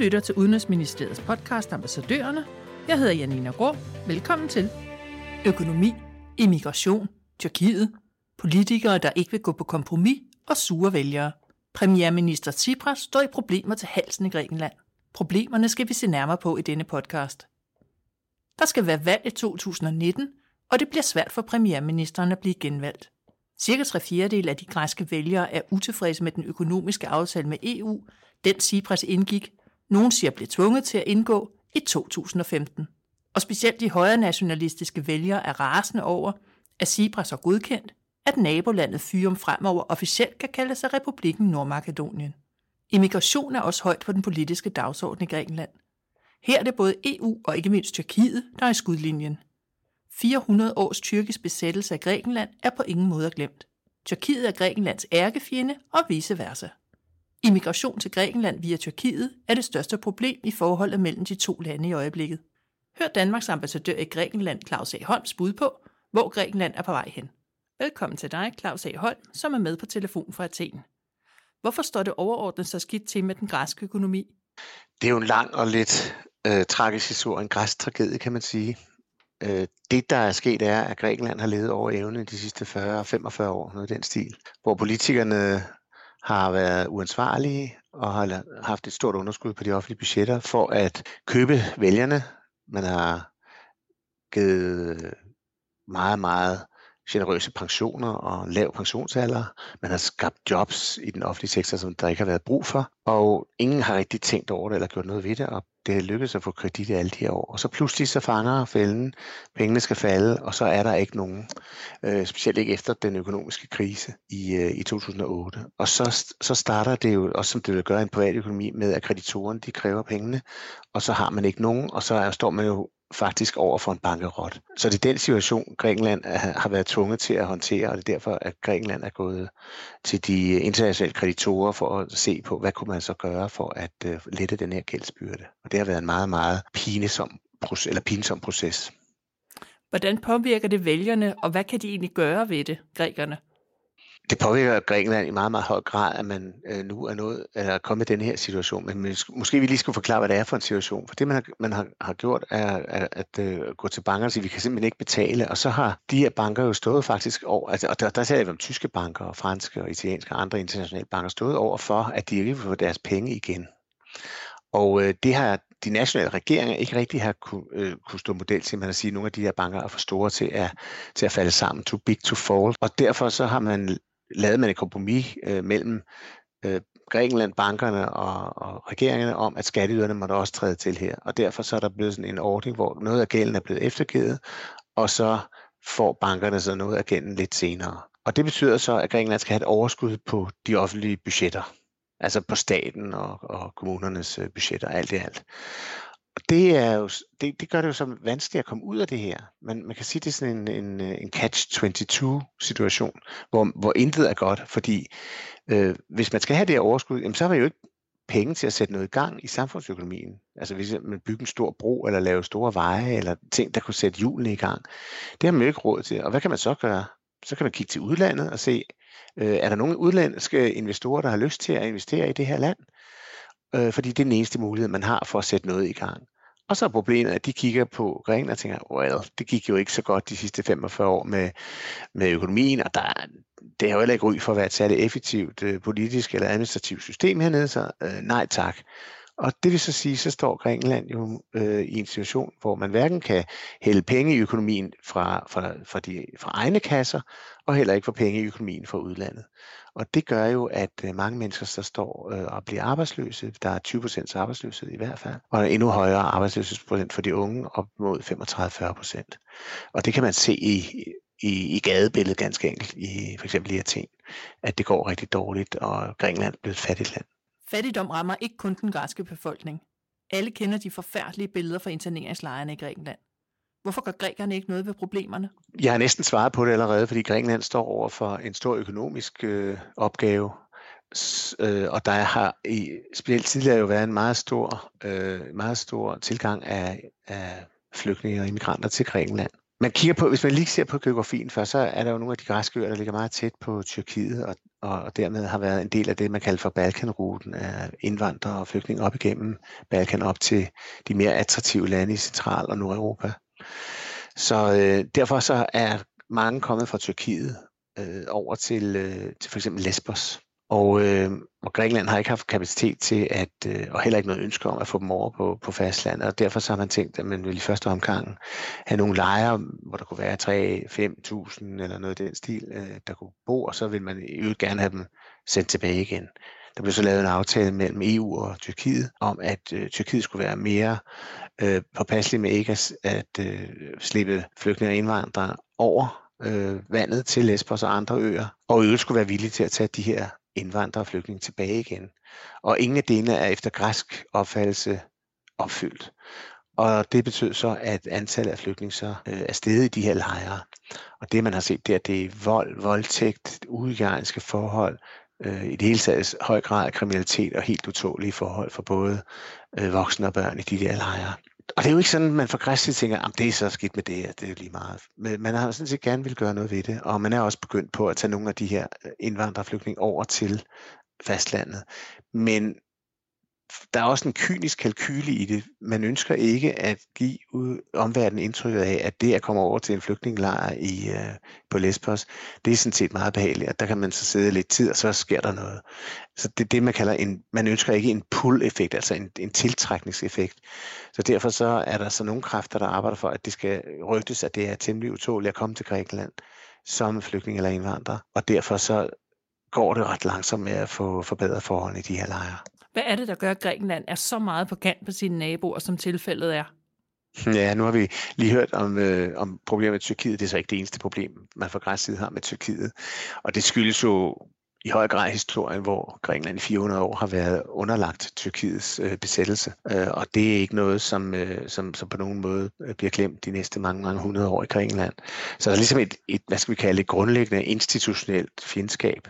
lytter til Udenrigsministeriets podcast Ambassadørerne. Jeg hedder Janina Grå. Velkommen til. Økonomi, immigration, Tyrkiet, politikere, der ikke vil gå på kompromis og sure vælgere. Premierminister Tsipras står i problemer til halsen i Grækenland. Problemerne skal vi se nærmere på i denne podcast. Der skal være valg i 2019, og det bliver svært for premierministeren at blive genvalgt. Cirka tre fjerdedel af de græske vælgere er utilfredse med den økonomiske aftale med EU, den Tsipras indgik, nogen siger blev tvunget til at indgå i 2015. Og specielt de højre nationalistiske vælgere er rasende over, at Tsipras har godkendt, at nabolandet Fyrum fremover officielt kan kalde sig Republikken Nordmakedonien. Immigration er også højt på den politiske dagsorden i Grækenland. Her er det både EU og ikke mindst Tyrkiet, der er i skudlinjen. 400 års tyrkisk besættelse af Grækenland er på ingen måde glemt. Tyrkiet er Grækenlands ærkefjende og vice versa. Immigration til Grækenland via Tyrkiet er det største problem i forholdet mellem de to lande i øjeblikket. Hør Danmarks ambassadør i Grækenland, Claus A. Holms bud på, hvor Grækenland er på vej hen. Velkommen til dig, Claus A. Holm, som er med på telefon fra Athen. Hvorfor står det overordnet så skidt til med den græske økonomi? Det er jo en lang og lidt øh, tragisk historie, en græsk tragedie, kan man sige. Øh, det, der er sket, er, at Grækenland har levet over evne de sidste 40-45 år, noget i den stil, hvor politikerne har været uansvarlige og har haft et stort underskud på de offentlige budgetter for at købe vælgerne. Man har givet meget, meget generøse pensioner og lav pensionsalder. Man har skabt jobs i den offentlige sektor, som der ikke har været brug for, og ingen har rigtig tænkt over det eller gjort noget ved det, og det er lykkedes at få kredit i alle de her år. Og så pludselig så fanger fælden, pengene skal falde, og så er der ikke nogen, øh, specielt ikke efter den økonomiske krise i, øh, i 2008. Og så, så starter det jo, også som det vil gøre i en privat økonomi, med at kreditoren de kræver pengene, og så har man ikke nogen, og så er, står man jo faktisk over for en bankerot. Så det er den situation, Grækenland har været tvunget til at håndtere, og det er derfor, at Grækenland er gået til de internationale kreditorer for at se på, hvad kunne man så gøre for at øh, lette den her gældsbyrde. Og det har været en meget, meget pinesom, eller pinsom proces. Hvordan påvirker det vælgerne, og hvad kan de egentlig gøre ved det, grækerne? Det påvirker Grækenland i meget, meget høj grad, at man øh, nu er nået, eller er kommet i den her situation. Men måske vi lige skulle forklare, hvad det er for en situation. For det, man har, man har, har gjort, er, er at øh, gå til bankerne og sige, at vi kan simpelthen ikke betale. Og så har de her banker jo stået faktisk over, altså, og der, der taler vi om tyske banker, og franske og italienske og andre internationale banker, stået over for, at de ikke vil få deres penge igen. Og øh, det har de nationale regeringer ikke rigtig har kunne, øh, kunne stå model til, man at sige, at nogle af de her banker er for store til at, til at falde sammen, too big to fall. Og derfor så har man lavede man et kompromis øh, mellem øh, Grækenland, bankerne og, og regeringerne om, at skatteyderne måtte også træde til her. Og derfor så er der blevet sådan en ordning, hvor noget af gælden er blevet eftergivet, og så får bankerne så noget af gælden lidt senere. Og det betyder så, at Grækenland skal have et overskud på de offentlige budgetter, altså på staten og, og kommunernes øh, budgetter, alt i alt. Det, er jo, det, det gør det jo så vanskeligt at komme ud af det her. Man, man kan sige, det er sådan en, en, øh, en catch-22-situation, hvor, hvor intet er godt, fordi øh, hvis man skal have det her overskud, jamen, så har vi jo ikke penge til at sætte noget i gang i samfundsøkonomien. Altså hvis man bygger en stor bro, eller laver store veje, eller ting, der kunne sætte hjulene i gang. Det har man jo ikke råd til. Og hvad kan man så gøre? Så kan man kigge til udlandet og se, øh, er der nogle udlandske investorer, der har lyst til at investere i det her land? Øh, fordi det er den eneste mulighed, man har for at sætte noget i gang. Og så er problemet, at de kigger på Grækenland og tænker, well, det gik jo ikke så godt de sidste 45 år med, med økonomien, og der, det har jo heller ikke ry for at være et særligt effektivt øh, politisk eller administrativt system hernede, så øh, nej tak. Og det vil så sige, så står Grækenland jo øh, i en situation, hvor man hverken kan hælde penge i økonomien fra, fra, fra, de, fra egne kasser, og heller ikke få penge i økonomien fra udlandet. Og det gør jo, at øh, mange mennesker så står øh, og bliver arbejdsløse. Der er 20 procents arbejdsløshed i hvert fald, og endnu højere arbejdsløshedsprocent for de unge, op mod 35-40 procent. Og det kan man se i, i, i gadebilledet ganske enkelt, i for eksempel i Athen, at det går rigtig dårligt, og Grækenland er blevet et fattigt land. Fattigdom rammer ikke kun den græske befolkning. Alle kender de forfærdelige billeder fra interneringslejrene i Grækenland. Hvorfor gør grækerne ikke noget ved problemerne? Jeg har næsten svaret på det allerede, fordi Grækenland står over for en stor økonomisk øh, opgave. S- øh, og der har i specielt tidligere jo været en meget stor, øh, meget stor tilgang af, af flygtninge og immigranter til Grækenland. Man kigger på, hvis man lige ser på geografien først, så er der jo nogle af de græske øer, der ligger meget tæt på Tyrkiet, og, og dermed har været en del af det, man kalder for Balkanruten af indvandrere og flygtninge op igennem Balkan op til de mere attraktive lande i Central- og Nordeuropa. Så øh, derfor så er mange kommet fra Tyrkiet øh, over til, øh, til for eksempel Lesbos. Og, øh, og Grækenland har ikke haft kapacitet til at, øh, og heller ikke noget ønske om at få dem over på, på fastlandet, og derfor så har man tænkt, at man vil i første omgang have nogle lejre, hvor der kunne være 3-5.000 eller noget af den stil, øh, der kunne bo, og så vil man i øvrigt gerne have dem sendt tilbage igen. Der blev så lavet en aftale mellem EU og Tyrkiet om, at øh, Tyrkiet skulle være mere øh, påpasselig med ikke at, at øh, slippe flygtninge og indvandrere over øh, vandet til Lesbos og andre øer, og øvrigt skulle være villige til at tage de her indvandrere og flygtninge tilbage igen. Og ingen af delene er efter græsk opfattelse opfyldt. Og det betød så, at antallet af flygtninge så øh, er steget i de her lejre. Og det man har set, der, det er vold, voldtægt, uhygiejniske forhold, øh, i det hele taget høj grad af kriminalitet og helt utålige forhold for både øh, voksne og børn i de der lejre. Og det er jo ikke sådan, at man for græstigt tænker, at det er så skidt med det, det er lige meget. Men man har sådan set gerne vil gøre noget ved det, og man er også begyndt på at tage nogle af de her øh, indvandrerflygtninge over til fastlandet. Men der er også en kynisk kalkyle i det. Man ønsker ikke at give omverdenen indtrykket af, at det at komme over til en flygtningelejr i, øh, på Lesbos, det er sådan set meget behageligt, og der kan man så sidde lidt tid, og så sker der noget. Så det er det, man kalder en, man ønsker ikke en pull-effekt, altså en, en tiltrækningseffekt. Så derfor så er der så nogle kræfter, der arbejder for, at det skal rygtes, at det er temmelig utåligt at komme til Grækenland som flygtning eller indvandrer, og derfor så går det ret langsomt med at få forbedret forholdene i de her lejre. Hvad er det, der gør, at Grækenland er så meget på kant på sine naboer, som tilfældet er? Ja, nu har vi lige hørt om, øh, om problemet med Tyrkiet. Det er så ikke det eneste problem, man fra græsk side har med Tyrkiet. Og det skyldes jo i høj grad historien, hvor Grækenland i 400 år har været underlagt Tyrkiets øh, besættelse. Øh, og det er ikke noget, som, øh, som, som på nogen måde øh, bliver glemt de næste mange, mange hundrede år i Grækenland. Så der er ligesom et, et hvad skal vi kalde det, grundlæggende institutionelt fjendskab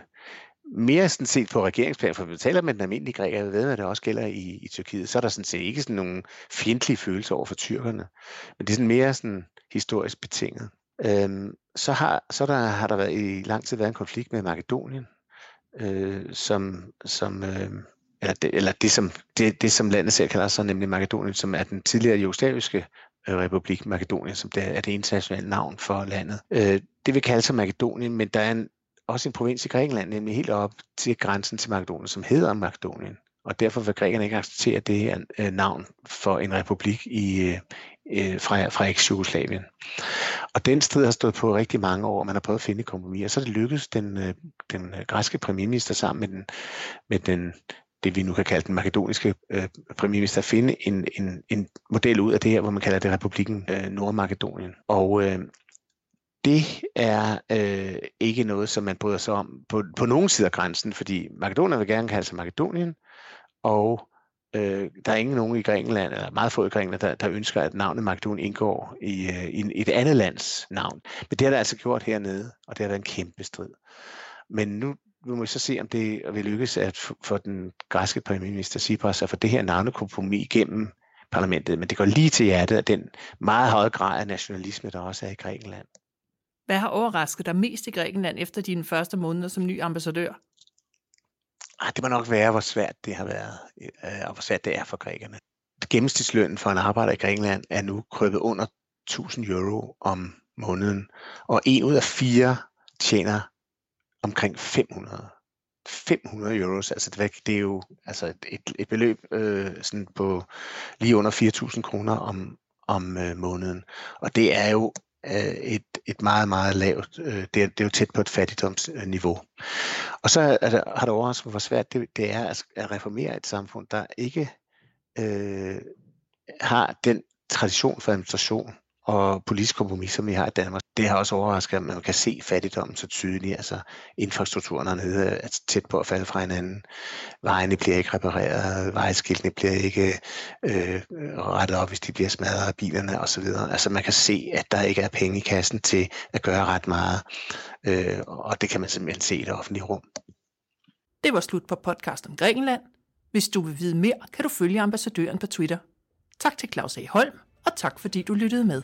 mere sådan set på regeringsplan, for vi taler med den almindelige græker, jeg ved, at det også gælder i, i Tyrkiet, så er der sådan set ikke sådan nogle fjendtlige følelser over for tyrkerne, men det er sådan mere sådan historisk betinget. Øhm, så har, så der, har der været i lang tid været en konflikt med Makedonien, øh, som, som øh, eller, det, eller det, som, det, det, som landet selv kalder sig, nemlig Makedonien, som er den tidligere jugoslaviske øh, republik Makedonien, som det er det internationale navn for landet. Øh, det vil kalde sig Makedonien, men der er en også en provins i Grækenland, nemlig helt op til grænsen til Makedonien, som hedder Makedonien. Og derfor vil grækerne ikke acceptere det her øh, navn for en republik i, øh, øh fra, fra eks-Jugoslavien. Og den strid har stået på rigtig mange år, og man har prøvet at finde kompromis, og så er det lykkedes den, øh, den øh, græske premierminister sammen med den, med den det vi nu kan kalde den makedoniske øh, premierminister, at finde en, en, en model ud af det her, hvor man kalder det republikken øh, Nordmakedonien. Og øh, det er øh, ikke noget, som man bryder sig om på, på nogen side af grænsen, fordi Makedonien vil gerne kalde sig Makedonien, og øh, der er ingen nogen i Grækenland, eller meget få i Grækenland, der, der ønsker, at navnet Makedonien indgår i, øh, i, et andet lands navn. Men det har der altså gjort hernede, og det har været en kæmpe strid. Men nu nu må vi så se, om det vil lykkes at for den græske premierminister Tsipras at få det her navnekompromis igennem parlamentet, men det går lige til hjertet af den meget høje grad af nationalisme, der også er i Grækenland. Hvad har overrasket dig mest i Grækenland efter dine første måneder som ny ambassadør? Ah, det må nok være, hvor svært det har været, øh, og hvor svært det er for grækerne. Gennemsnitslønnen for en arbejder i Grækenland er nu krøbet under 1000 euro om måneden, og en ud af fire tjener omkring 500. 500 euros, altså det, det er jo altså et, et beløb øh, sådan på lige under 4.000 kroner om, om øh, måneden. Og det er jo Øh, et, et meget, meget lavt, øh, det, er, det er jo tæt på et fattigdomsniveau. Og så er der, har det overrasket mig, hvor svært det, det er at, at reformere et samfund, der ikke øh, har den tradition for administration og politisk kompromis, som vi har i Danmark. Det har også overrasket, at man kan se fattigdommen så tydeligt. Altså infrastrukturen hernede er tæt på at falde fra hinanden. Vejene bliver ikke repareret, vejskiltene bliver ikke øh, rettet op, hvis de bliver smadret af bilerne osv. Altså man kan se, at der ikke er penge i kassen til at gøre ret meget. Øh, og det kan man simpelthen se i det offentlige rum. Det var slut på podcast om Grækenland. Hvis du vil vide mere, kan du følge ambassadøren på Twitter. Tak til Claus A. Holm og tak fordi du lyttede med.